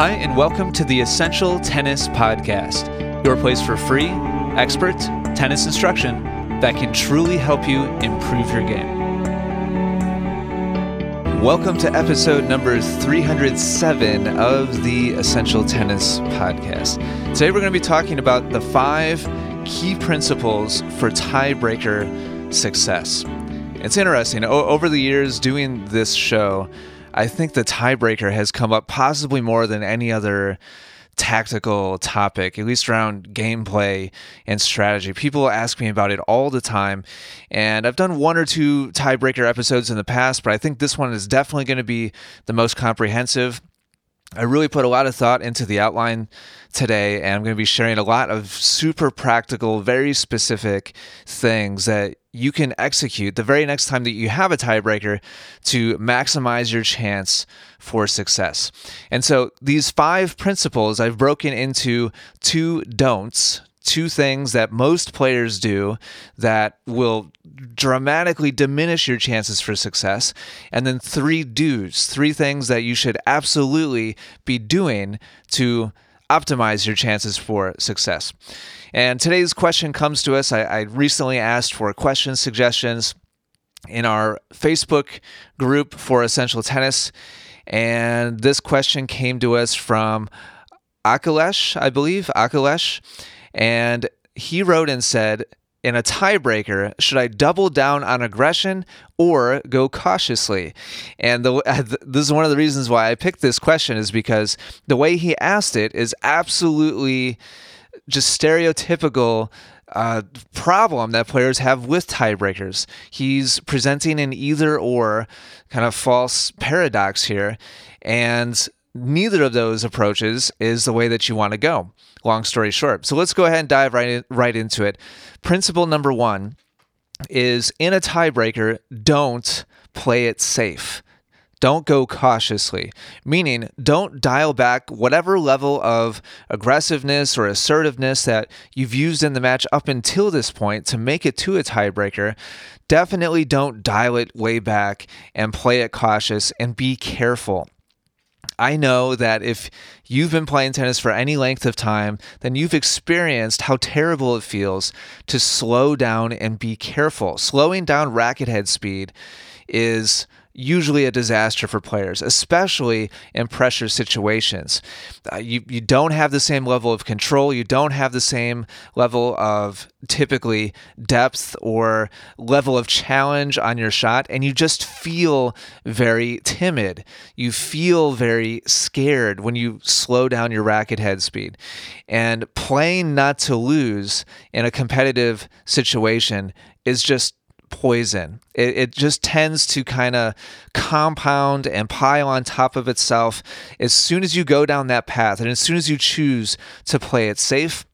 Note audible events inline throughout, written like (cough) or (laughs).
Hi, and welcome to the Essential Tennis Podcast, your place for free, expert tennis instruction that can truly help you improve your game. Welcome to episode number 307 of the Essential Tennis Podcast. Today we're going to be talking about the five key principles for tiebreaker success. It's interesting. O- over the years doing this show, I think the tiebreaker has come up possibly more than any other tactical topic, at least around gameplay and strategy. People ask me about it all the time, and I've done one or two tiebreaker episodes in the past, but I think this one is definitely going to be the most comprehensive. I really put a lot of thought into the outline today, and I'm going to be sharing a lot of super practical, very specific things that you can execute the very next time that you have a tiebreaker to maximize your chance for success. And so these five principles I've broken into two don'ts, two things that most players do that will dramatically diminish your chances for success, and then three do's, three things that you should absolutely be doing to optimize your chances for success. And today's question comes to us. I, I recently asked for question suggestions in our Facebook group for Essential Tennis. And this question came to us from Akhilesh, I believe, Akhilesh. And he wrote and said, in a tiebreaker, should I double down on aggression or go cautiously? And the, (laughs) this is one of the reasons why I picked this question is because the way he asked it is absolutely just stereotypical uh, problem that players have with tiebreakers. He's presenting an either or kind of false paradox here. And neither of those approaches is the way that you want to go. Long story short. So let's go ahead and dive right, in, right into it. Principle number one is in a tiebreaker, don't play it safe. Don't go cautiously, meaning don't dial back whatever level of aggressiveness or assertiveness that you've used in the match up until this point to make it to a tiebreaker. Definitely don't dial it way back and play it cautious and be careful. I know that if you've been playing tennis for any length of time, then you've experienced how terrible it feels to slow down and be careful. Slowing down racket head speed is usually a disaster for players, especially in pressure situations. Uh, you, you don't have the same level of control, you don't have the same level of typically depth or level of challenge on your shot, and you just feel very timid. You feel very scared when you slow down your racket head speed. And playing not to lose in a competitive situation is just poison. It, it just tends to kind of compound and pile on top of itself as soon as you go down that path and as soon as you choose to play it safe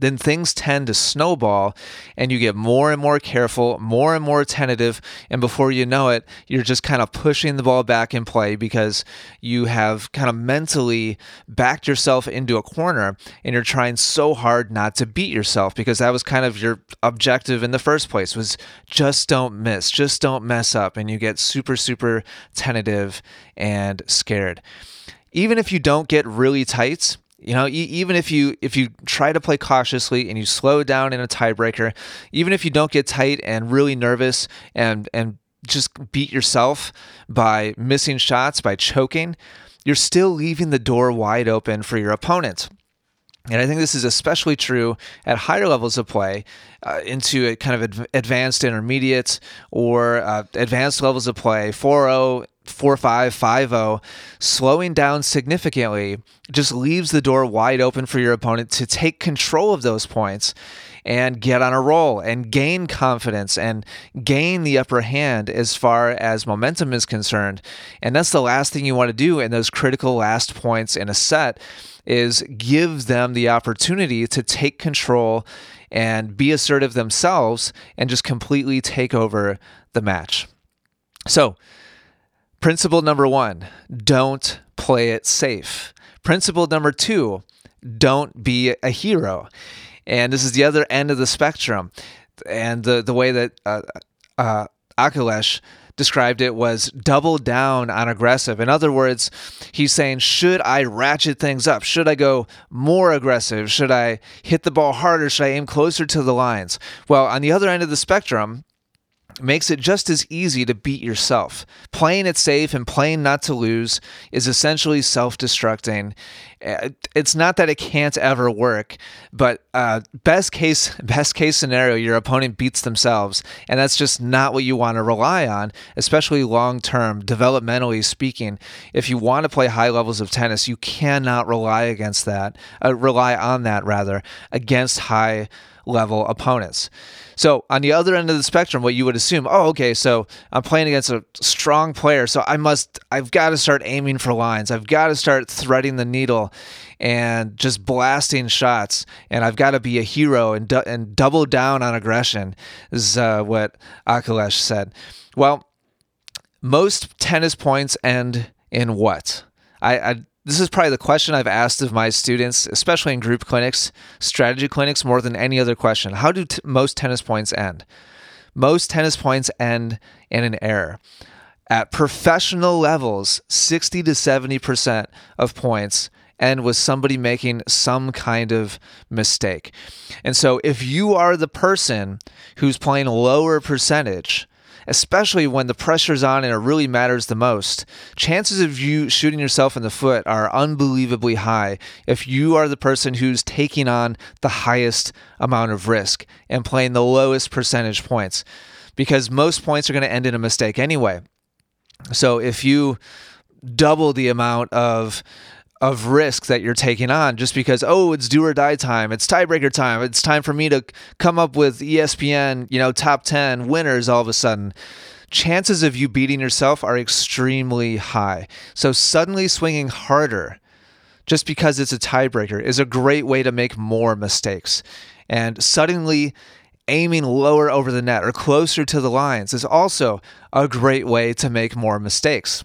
then things tend to snowball and you get more and more careful, more and more tentative. And before you know it, you're just kind of pushing the ball back in play because you have kind of mentally backed yourself into a corner and you're trying so hard not to beat yourself because that was kind of your objective in the first place was just don't miss, just don't mess up. And you get super, super tentative and scared. Even if you don't get really tight, you know, even if you if you try to play cautiously and you slow down in a tiebreaker, even if you don't get tight and really nervous and and just beat yourself by missing shots, by choking, you're still leaving the door wide open for your opponent. And I think this is especially true at higher levels of play, uh, into a kind of advanced intermediate or uh, advanced levels of play, 4 0 4 5, 5 0, slowing down significantly just leaves the door wide open for your opponent to take control of those points and get on a roll and gain confidence and gain the upper hand as far as momentum is concerned. And that's the last thing you want to do in those critical last points in a set is give them the opportunity to take control and be assertive themselves and just completely take over the match. So, Principle number one don't play it safe. Principle number two don't be a hero. And this is the other end of the spectrum. And the, the way that uh, uh, Akhilesh described it was double down on aggressive. In other words, he's saying, should I ratchet things up? Should I go more aggressive? Should I hit the ball harder? Should I aim closer to the lines? Well, on the other end of the spectrum, makes it just as easy to beat yourself. Playing it safe and playing not to lose is essentially self destructing. Uh, it's not that it can't ever work, but uh, best case (laughs) best case scenario, your opponent beats themselves, and that's just not what you want to rely on, especially long term, developmentally speaking. If you want to play high levels of tennis, you cannot rely against that, uh, rely on that rather against high level opponents. So on the other end of the spectrum, what you would assume, oh, okay, so I'm playing against a strong player, so I must, I've got to start aiming for lines. I've got to start threading the needle and just blasting shots, and I've got to be a hero and and double down on aggression. Is uh, what Akhilesh said. Well, most tennis points end in what? I, I this is probably the question I've asked of my students, especially in group clinics, strategy clinics, more than any other question. How do t- most tennis points end? Most tennis points end in an error. At professional levels, 60 to 70% of points end with somebody making some kind of mistake. And so if you are the person who's playing a lower percentage, especially when the pressure's on and it really matters the most, chances of you shooting yourself in the foot are unbelievably high if you are the person who's taking on the highest amount of risk and playing the lowest percentage points. Because most points are going to end in a mistake anyway. So if you double the amount of of risk that you're taking on just because oh it's do or die time it's tiebreaker time it's time for me to come up with espn you know top 10 winners all of a sudden. Chances of you beating yourself are extremely high. So suddenly swinging harder just because it's a tiebreaker is a great way to make more mistakes. And suddenly aiming lower over the net or closer to the lines is also a great way to make more mistakes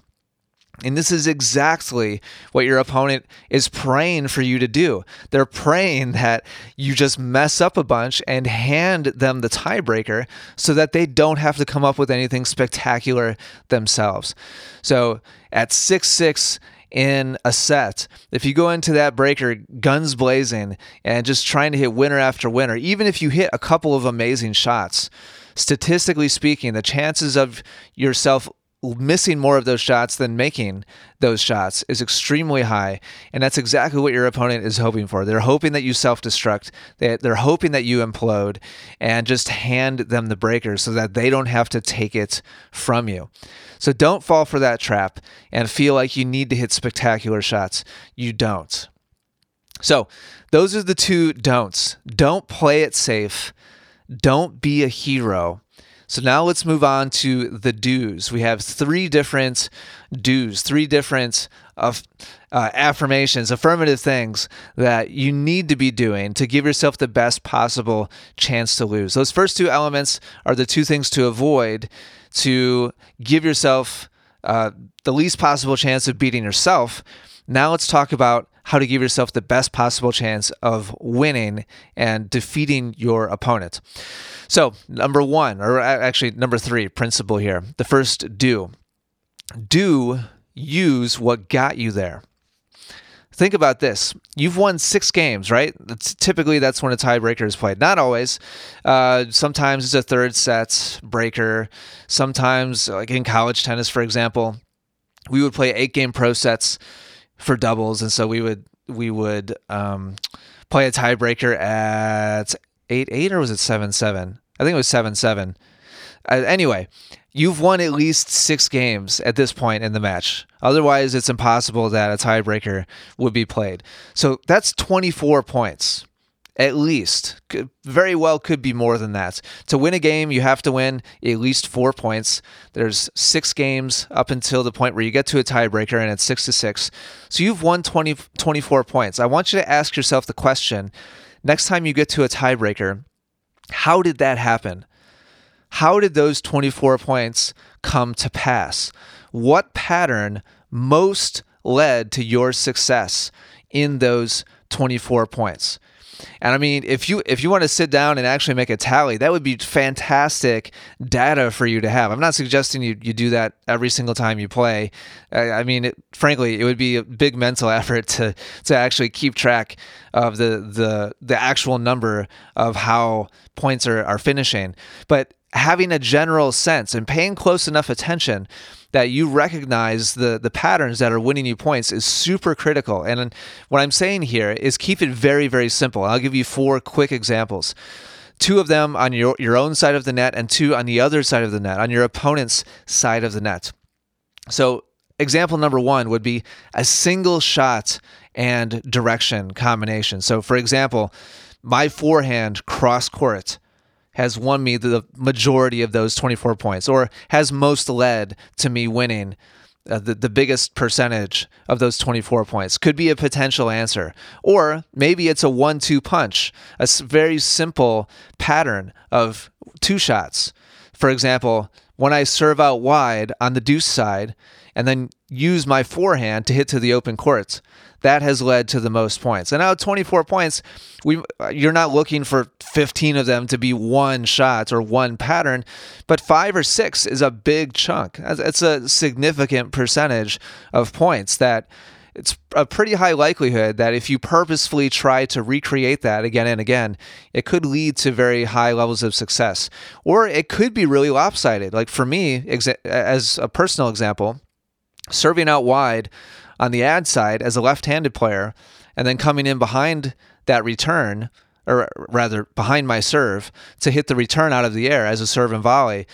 and this is exactly what your opponent is praying for you to do. They're praying that you just mess up a bunch and hand them the tiebreaker so that they don't have to come up with anything spectacular themselves. So at 6 6 in a set, if you go into that breaker guns blazing and just trying to hit winner after winner, even if you hit a couple of amazing shots, statistically speaking, the chances of yourself missing more of those shots than making those shots is extremely high. And that's exactly what your opponent is hoping for. They're hoping that you self-destruct. They're hoping that you implode and just hand them the breakers so that they don't have to take it from you. So don't fall for that trap and feel like you need to hit spectacular shots. You don't. So those are the two don'ts. Don't play it safe. Don't be a hero so now let's move on to the do's. We have three different do's, three different of uh, affirmations, affirmative things that you need to be doing to give yourself the best possible chance to lose. Those first two elements are the two things to avoid to give yourself uh, the least possible chance of beating yourself. Now let's talk about how to give yourself the best possible chance of winning and defeating your opponent. So, number one, or actually number three, principle here. The first do. Do use what got you there. Think about this. You've won six games, right? Typically, that's when a tiebreaker is played. Not always. Uh, sometimes it's a third set breaker. Sometimes, like in college tennis, for example, we would play eight game pro sets for doubles, and so we would we would um, play a tiebreaker at eight eight or was it seven seven? I think it was seven seven. Uh, anyway, you've won at least six games at this point in the match. Otherwise, it's impossible that a tiebreaker would be played. So that's 24 points. At least. Very well could be more than that. To win a game, you have to win at least four points. There's six games up until the point where you get to a tiebreaker, and it's six to six. So you've won 20, 24 points. I want you to ask yourself the question next time you get to a tiebreaker, how did that happen? How did those 24 points come to pass? What pattern most led to your success in those 24 points? And I mean, if you if you want to sit down and actually make a tally, that would be fantastic data for you to have. I'm not suggesting you you do that every single time you play. I, I mean, it, frankly, it would be a big mental (laughs) effort to to actually keep track of the the the actual number of how points are are finishing. But having a general sense and paying close enough attention that you recognize the the patterns that are winning you points is super critical. And what I'm saying here is keep it very very simple. I'll give you four quick examples. Two of them on your your own side of the net and two on the other side of the net, on your opponent's side of the net. So, example number 1 would be a single shot and direction combination. So, for example, my forehand cross court has won me the majority of those 24 points or has most led to me winning uh, the, the biggest percentage of those 24 points could be a potential answer. Or maybe it's a one two punch, a very simple pattern of two shots. For example, when I serve out wide on the deuce side and then use my forehand to hit to the open courts, that has led to the most points. And now 24 points, we you're not looking for 15 of them to be one shot or one pattern, but 5 or 6 is a big chunk. It's a significant percentage of points that it's a pretty high likelihood that if you purposefully try to recreate that again and again, it could lead to very high levels of success. Or it could be really lopsided. Like for me, as a personal example, serving out wide on the ad side as a left-handed player and then coming in behind that return or rather behind my serve to hit the return out of the air as a serve and volley.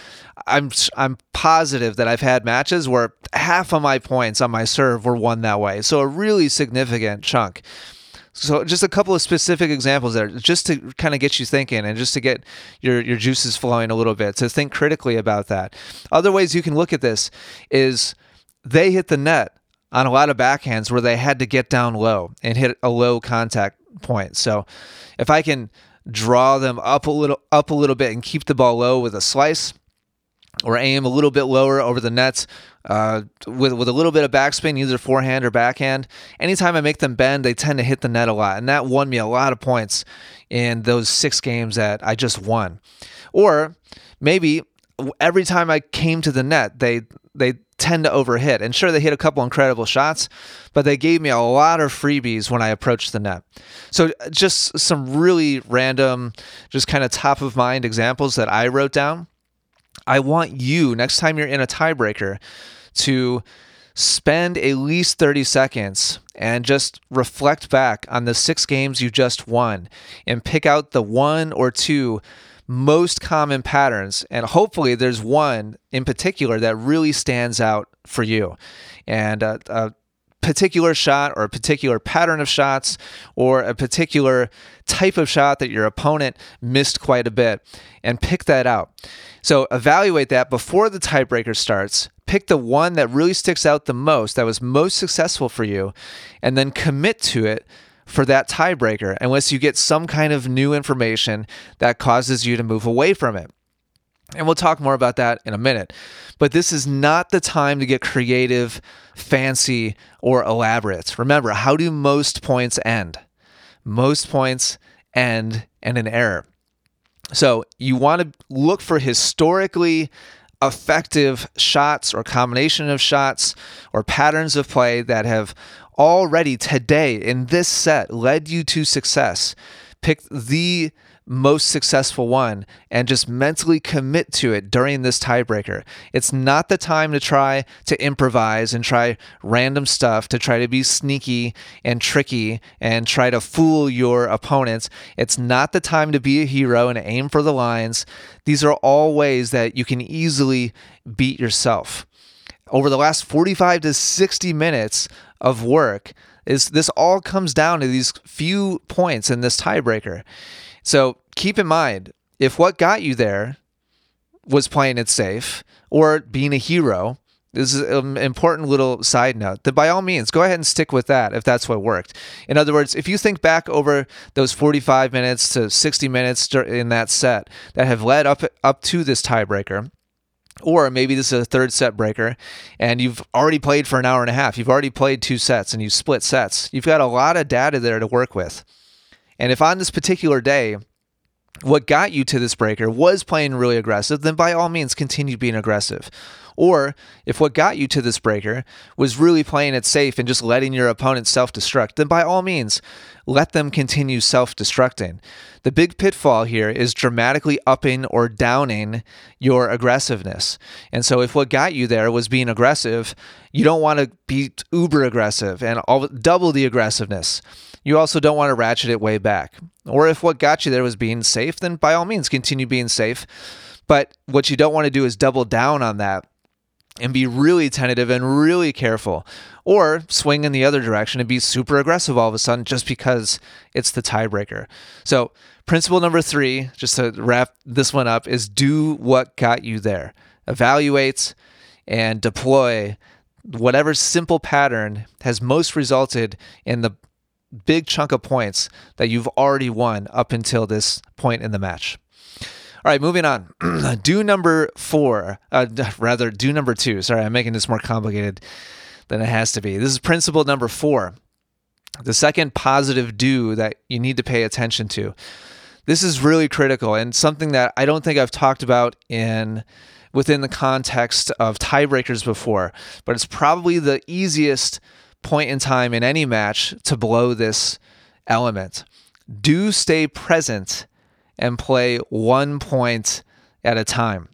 I'm i'm positive that i've had matches where half of my points on my serve were won that way. So a really significant chunk. So just a couple of specific examples there just to kind of get you thinking and just to get your your juices flowing a little bit to think critically about that. Other ways you can look at this is they hit the net on a lot of backhands where they had to get down low and hit a low contact point. So if I can draw them up a little up a little bit and keep the ball low with a slice or aim a little bit lower over the nets uh, with with a little bit of backspin, either forehand or backhand. Anytime I make them bend, they tend to hit the net a lot, and that won me a lot of points in those six games that I just won. Or maybe every time I came to the net, they they tend to overhit. And sure, they hit a couple incredible shots, but they gave me a lot of freebies when I approached the net. So, just some really random, just kind of top of mind examples that I wrote down. I want you, next time you're in a tiebreaker, to spend at least 30 seconds and just reflect back on the six games you just won and pick out the one or two most common patterns. And hopefully, there's one in particular that really stands out for you. And a, a particular shot or a particular pattern of shots or a particular type of shot that your opponent missed quite a bit and pick that out. So evaluate that before the tiebreaker starts. Pick the one that really sticks out the most, that was most successful for you, and then commit to it for that tiebreaker unless you get some kind of new information that causes you to move away from it. And we'll talk more about that in a minute. But this is not the time to get creative, fancy, or elaborate. Remember, how do most points end? Most points end in an error. So you want to look for historically effective shots or combination of shots or patterns of play that have already today in this set led you to success. Pick the most successful one and just mentally commit to it during this tiebreaker. It's not the time to try to improvise and try random stuff to try to be sneaky and tricky and try to fool your opponents. It's not the time to be a hero and aim for the lines. These are all ways that you can easily beat yourself. Over the last 45 to 60 minutes of work is this all comes down to these few points in this tiebreaker. So keep in mind, if what got you there was playing it safe or being a hero, this is an important little side note that by all means go ahead and stick with that if that's what worked. In other words, if you think back over those 45 minutes to 60 minutes in that set that have led up up to this tiebreaker, or maybe this is a third set breaker and you've already played for an hour and a half. You've already played two sets and you split sets. You've got a lot of data there to work with. And if on this particular day, what got you to this breaker was playing really aggressive, then by all means continue being aggressive. Or if what got you to this breaker was really playing it safe and just letting your opponent self destruct, then by all means, let them continue self destructing. The big pitfall here is dramatically upping or downing your aggressiveness. And so if what got you there was being aggressive, you don't want to be uber aggressive and all, double the aggressiveness. You also don't want to ratchet it way back. Or if what got you there was being safe, then by all means continue being safe. But what you don't want to do is double down on that and be really tentative and really careful, or swing in the other direction and be super aggressive all of a sudden just because it's the tiebreaker. So, principle number three, just to wrap this one up, is do what got you there. Evaluate and deploy whatever simple pattern has most resulted in the big chunk of points that you've already won up until this point in the match. All right, moving on. (clears throat) do number four, uh, rather, do number two. Sorry, I'm making this more complicated than it has to be. This is principle number four. The second positive do that you need to pay attention to. This is really critical and something that I don't think I've talked about in within the context of tiebreakers before, but it's probably the easiest point in time in any match to blow this element. Do stay present and play one point at a time.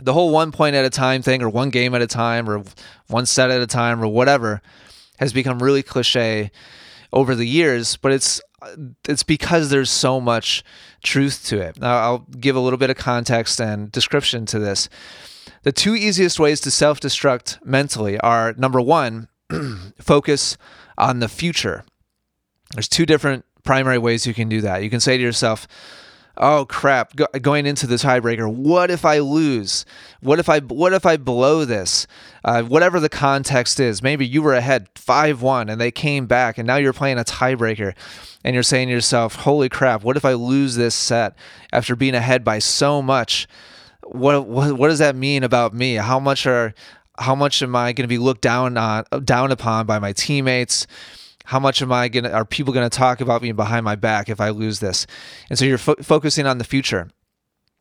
The whole one point at a time thing, or one game at a time, or one set at a time, or whatever, has become really cliche over the years, but it's it's because there's so much truth to it. Now, I'll give a little bit of context and description to this. The two easiest ways to self destruct mentally are number one, (clears throat) focus on the future. There's two different primary ways you can do that. You can say to yourself, "Oh crap, go, going into the tiebreaker, what if I lose? What if I what if I blow this? Uh, whatever the context is, maybe you were ahead 5-1 and they came back and now you're playing a tiebreaker and you're saying to yourself, "Holy crap, what if I lose this set after being ahead by so much?" What, what, what does that mean about me? How much are how much am I going to be looked down on down upon by my teammates? how much am I gonna are people gonna talk about me behind my back if I lose this? And so you're fo- focusing on the future,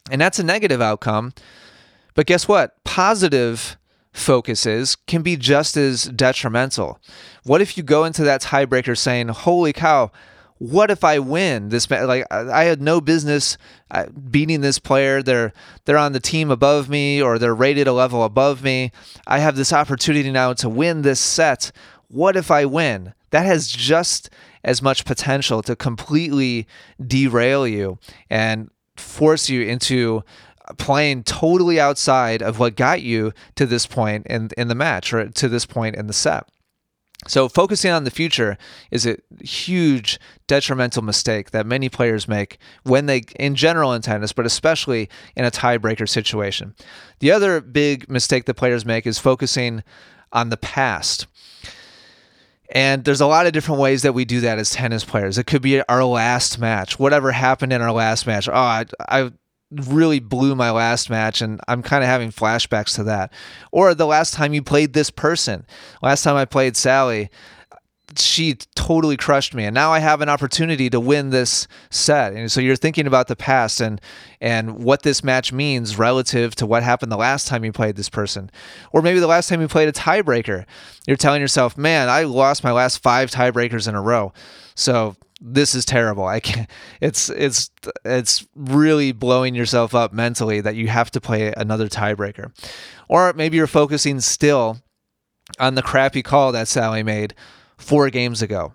and that's a negative outcome. But guess what? Positive focuses can be just as detrimental. What if you go into that tiebreaker saying, "Holy cow!" What if I win this? Like I had no business uh, beating this player. They're they're on the team above me, or they're rated a level above me. I have this opportunity now to win this set. What if I win? that has just as much potential to completely derail you and force you into playing totally outside of what got you to this point in, in the match or to this point in the set. So, focusing on the future is a huge detrimental mistake that many players make when they, in general in tennis, but especially in a tiebreaker situation. The other big mistake that players make is focusing on the past. And there's a lot of different ways that we do that as tennis players. It could be our last match, whatever happened in our last match. Oh, I, I really blew my last match and I'm kind of having flashbacks to that. Or the last time you played this person. Last time I played Sally, she totally crushed me and now i have an opportunity to win this set and so you're thinking about the past and and what this match means relative to what happened the last time you played this person or maybe the last time you played a tiebreaker you're telling yourself man i lost my last five tiebreakers in a row so this is terrible i can't it's it's it's really blowing yourself up mentally that you have to play another tiebreaker or maybe you're focusing still on the crappy call that sally made four games ago.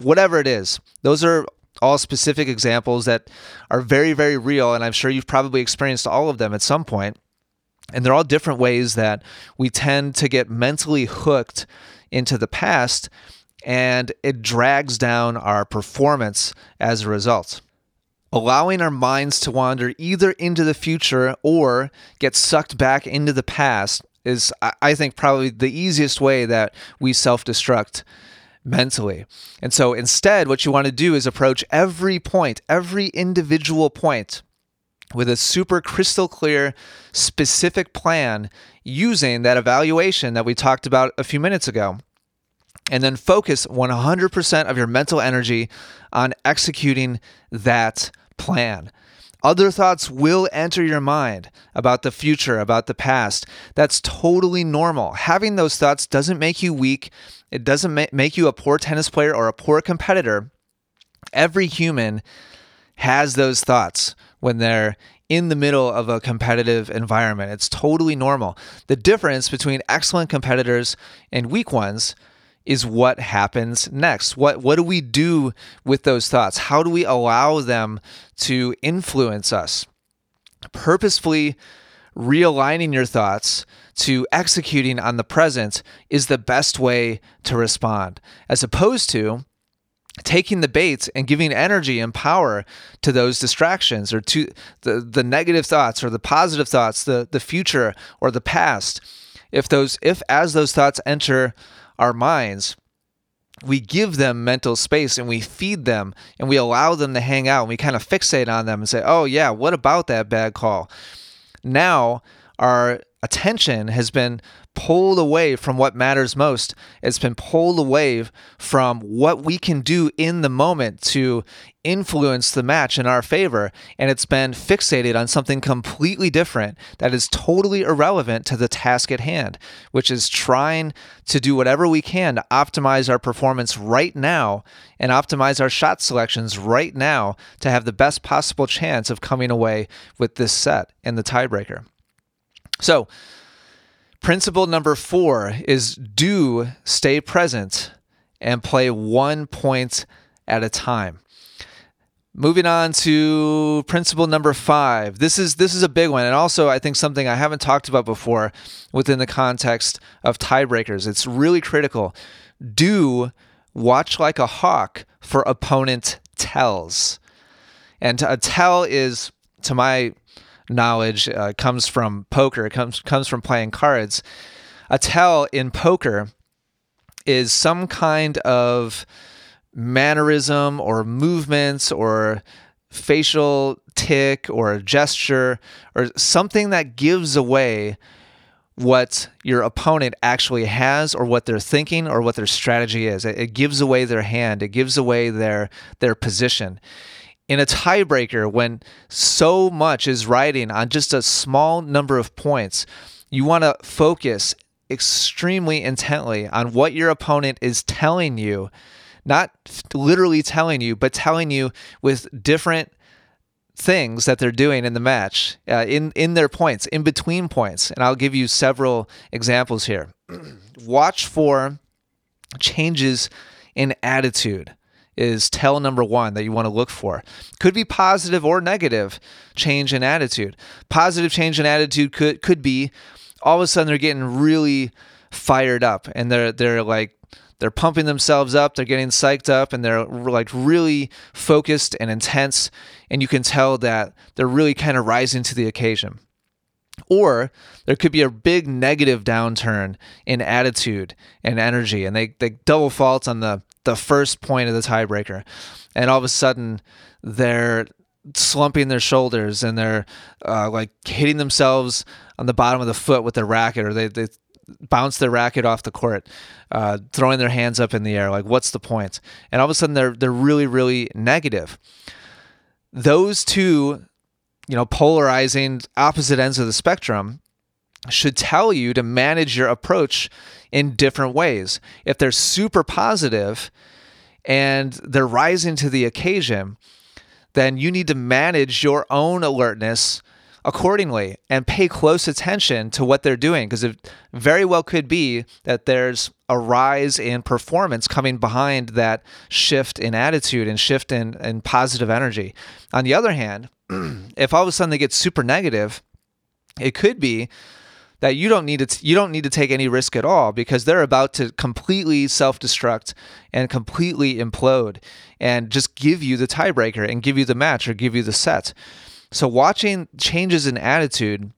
Whatever it is, those are all specific examples that are very, very real. And I'm sure you've probably experienced all of them at some point. And they're all different ways that we tend to get mentally hooked into the past and it drags down our performance as a result. Allowing our minds to wander either into the future or get sucked back into the past is, I think, probably the easiest way that we self destruct mentally. And so instead, what you want to do is approach every point, every individual point with a super crystal clear, specific plan using that evaluation that we talked about a few minutes ago. And then focus 100% of your mental energy on executing that plan. Other thoughts will enter your mind about the future, about the past. That's totally normal. Having those thoughts doesn't make you weak. It doesn't make you a poor tennis player or a poor competitor. Every human has those thoughts when they're in the middle of a competitive environment. It's totally normal. The difference between excellent competitors and weak ones is what happens next. What what do we do with those thoughts? How do we allow them to influence us? Purposefully realigning your thoughts to executing on the present is the best way to respond as opposed to taking the bait and giving energy and power to those distractions or to the, the negative thoughts or the positive thoughts the, the future or the past if those if as those thoughts enter our minds we give them mental space and we feed them and we allow them to hang out and we kind of fixate on them and say oh yeah what about that bad call? Now our attention has been pulled away from what matters most. It's been pulled away from what we can do in the moment to influence the match in our favor. And it's been fixated on something completely different that is totally irrelevant to the task at hand, which is trying to do whatever we can to optimize our performance right now and optimize our shot selections right now to have the best possible chance of coming away with this set and the tiebreaker. So, principle number four is do stay present and play one point at a time. Moving on to principle number five. This is this is a big one, and also I think something I haven't talked about before within the context of tiebreakers. It's really critical. Do watch like a hawk for opponent tells, and a tell is, to my knowledge uh, comes from poker. It comes comes from playing cards. A tell in poker is some kind of mannerism or movements or facial tick or a gesture or something that gives away what your opponent actually has or what they're thinking or what their strategy is. It, it gives away their hand. It gives away their their position in a tiebreaker when so much is riding on just a small number of points, you want to focus extremely intently on what your opponent is telling you, not literally telling you, but telling you with different things that they're doing in the match, uh, in in their points, in between points, and I'll give you several examples here. (clears throat) Watch for changes in attitude is tell number one that you want to look for. Could be positive or negative change in attitude. Positive change in attitude could could be all of a sudden they're getting really fired up and they're they're like they're pumping themselves up, they're getting psyched up, and they're like really focused and intense. And you can tell that they're really kind of rising to the occasion. Or there could be a big negative downturn in attitude and energy, and they, they double fault on the the first point of the tiebreaker, and all of a sudden they're slumping their shoulders and they're uh, like hitting themselves on the bottom of the foot with their racket, or they they bounce their racket off the court, uh, throwing their hands up in the air. Like, what's the point? And all of a sudden they're they're really really negative. Those two, you know, polarizing opposite ends of the spectrum should tell you to manage your approach in different ways. If they're super positive and they're rising to the occasion, then you need to manage your own alertness accordingly and pay close attention to what they're doing because it very well could be that there's a rise in performance coming behind that shift in attitude and shift in, in positive energy. On the other hand, (clears throat) if all of a sudden they get super negative, it could be that you don't need to you don't need to take any risk at all because they're about to completely self-destruct and completely implode and just give you the tiebreaker and give you the match or give you the set. So watching changes in attitude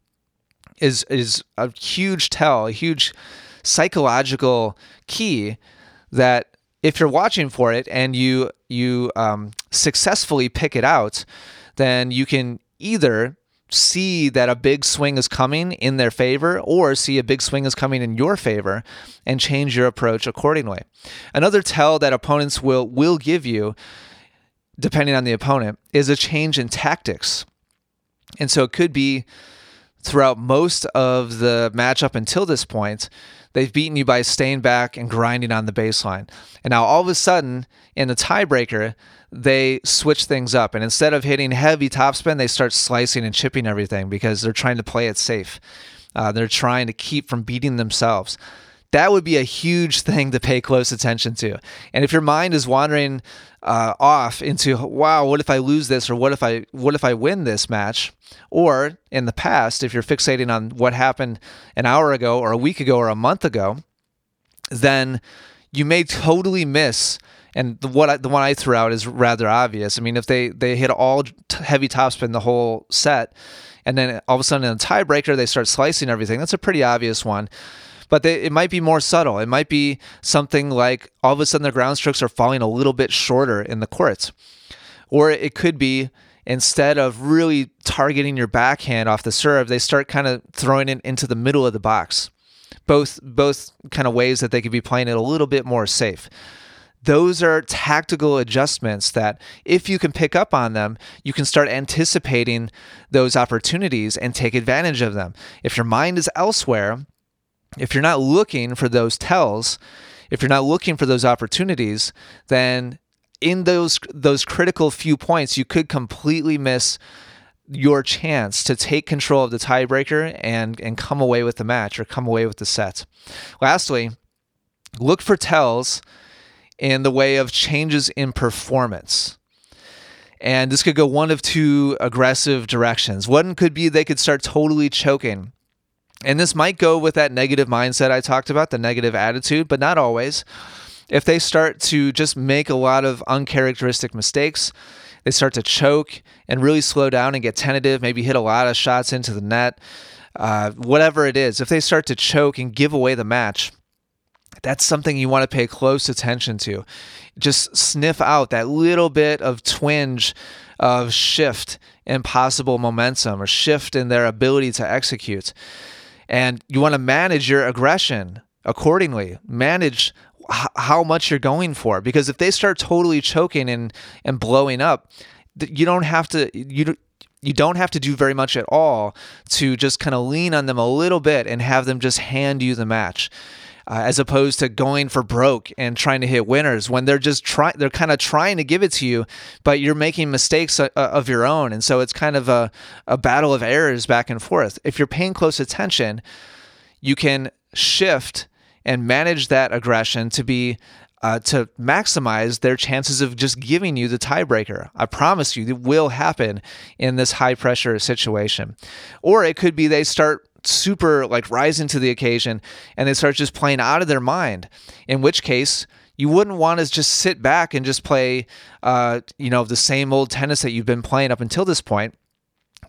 is is a huge tell, a huge psychological key that if you're watching for it and you you um, successfully pick it out, then you can either see that a big swing is coming in their favor or see a big swing is coming in your favor and change your approach accordingly. Another tell that opponents will will give you depending on the opponent is a change in tactics. And so it could be throughout most of the matchup until this point, they've beaten you by staying back and grinding on the baseline. And now all of a sudden in the tiebreaker, they switch things up. And instead of hitting heavy topspin, they start slicing and chipping everything because they're trying to play it safe. Uh, they're trying to keep from beating themselves. That would be a huge (laughs) thing to pay close attention to. And if your mind is wandering uh, off into, wow, what if I lose this, or what if I what if I win this match, or in the past, if you're fixating on what happened an hour ago, or a week ago, or a month ago, then you may totally miss and the what I, the one I threw out is rather obvious. I mean, if they they hit all t- heavy topspin the whole set, and then all of a sudden in a tiebreaker they start slicing everything, that's a pretty obvious one. But they, it might be more subtle. It might be something like all of a sudden their ground strokes are falling a little bit shorter in the courts, or it could be instead of really targeting your backhand off the serve, they start kind of throwing it into the middle of the box. Both both kind of ways that they could be playing it a little bit more safe those are tactical adjustments that if you can pick up on them, you can start anticipating those opportunities and take advantage of them. If your mind is elsewhere, if you're not looking for those tells, if you're not looking for those opportunities, then in those those critical few points, you could completely miss your chance to take control of the tiebreaker and and come away with the match or come away with the set. Lastly, look for tells in the way of changes in performance. And this could go one of two aggressive directions. One could be they could start totally choking. And this might go with that negative mindset I talked about, the negative attitude, but not always. If they start to just make a lot of uncharacteristic mistakes, they start to choke and really slow down and get tentative, maybe hit a lot of shots into the net, uh, whatever it is, if they start to choke and give away the match, that's something you want to pay close attention to. Just sniff out that little bit of twinge of shift in possible momentum or shift in their ability to execute. And you want to manage your aggression accordingly. Manage h- how much you're going for because if they start totally choking and and blowing up, you don't have to you you don't have to do very much at all to just kind of lean on them a little bit and have them just hand you the match uh, as opposed to going for broke and trying to hit winners when they're just trying they're kind of trying to give it to you but you're making mistakes uh, uh, of your own and so it's kind of a, a battle of errors back and forth if you're paying close attention you can shift and manage that aggression to be uh, to maximize their chances of just giving you the tiebreaker. I promise you, it will happen in this high pressure situation. Or it could be they start super like rising to the occasion and they start just playing out of their mind. In which case, you wouldn't want to just sit back and just play, uh, you know, the same old tennis that you've been playing up until this point.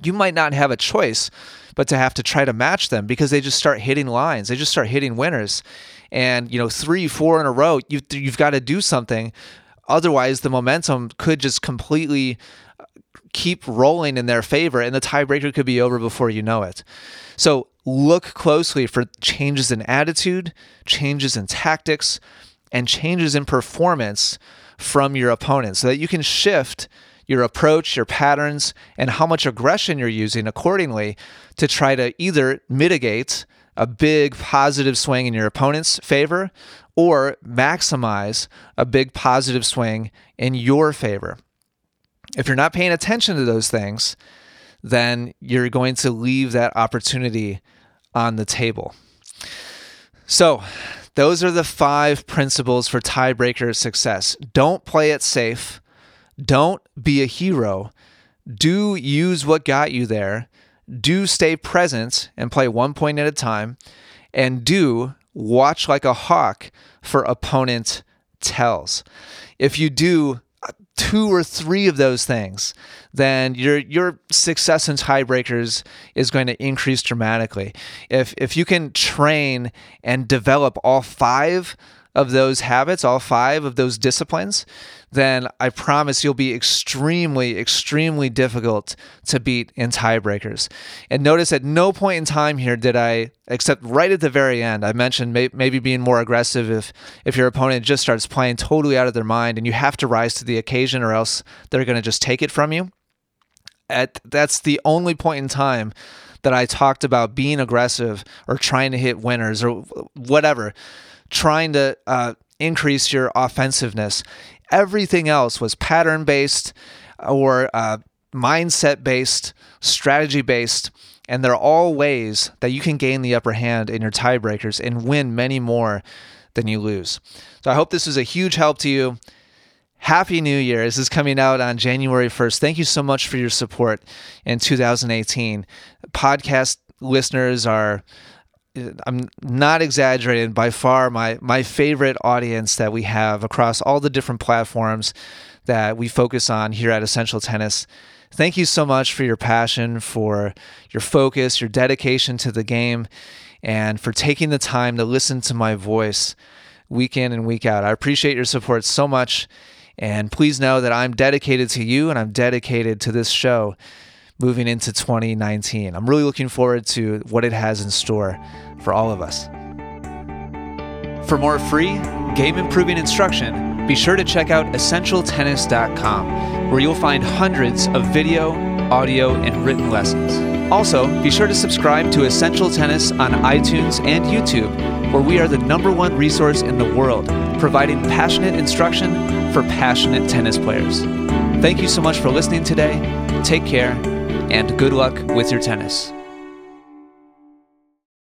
You might not have a choice but to have to try to match them because they just start hitting lines. They just start hitting winners. And, you know, three, four in a row, you, you've got to do something. Otherwise, the momentum could just completely keep rolling in their favor and the tiebreaker could be over before you know it. So look closely for changes in attitude, changes in tactics, and changes in performance from your opponent so that you can shift your approach, your patterns, and how much aggression you're using accordingly to try to either mitigate a big positive swing in your opponent's favor or maximize a big positive swing in your favor. If you're not paying attention to those things, then you're going to leave that opportunity on the table. So, those are the five principles for tiebreaker success. Don't play it safe. Don't be a hero. Do use what got you there. Do stay present and play one point at a time. And do watch like a hawk for opponent tells. If you do two or three of those things, then your your success in tiebreakers is going to increase dramatically. If if you can train and develop all five of those habits, all five of those disciplines, then I promise you'll be extremely, extremely difficult to beat in tiebreakers. And notice at no point in time here did I, except right at the very end, I mentioned may, maybe being more aggressive if if your opponent just starts playing totally out of their mind and you have to rise to the occasion or else they're going to just take it from you. At that's the only point in time that I talked about being aggressive or trying to hit winners or whatever, trying to uh, increase your offensiveness. Everything else was pattern based or uh, mindset based, strategy based. And they're all ways that you can gain the upper hand in your tiebreakers and win many more than you lose. So I hope this was a huge help to you. Happy New Year. This is coming out on January 1st. Thank you so much for your support in 2018. Podcast listeners are I'm not exaggerating by far my my favorite audience that we have across all the different platforms that we focus on here at Essential Tennis. Thank you so much for your passion, for your focus, your dedication to the game, and for taking the time to listen to my voice week in and week out. I appreciate your support so much. And please know that I'm dedicated to you and I'm dedicated to this show moving into 2019. I'm really looking forward to what it has in store for all of us. For more free game improving instruction, be sure to check out essentialtennis.com, where you'll find hundreds of video, audio, and written lessons. Also, be sure to subscribe to Essential Tennis on iTunes and YouTube, where we are the number one resource in the world, providing passionate instruction for passionate tennis players. Thank you so much for listening today. Take care, and good luck with your tennis.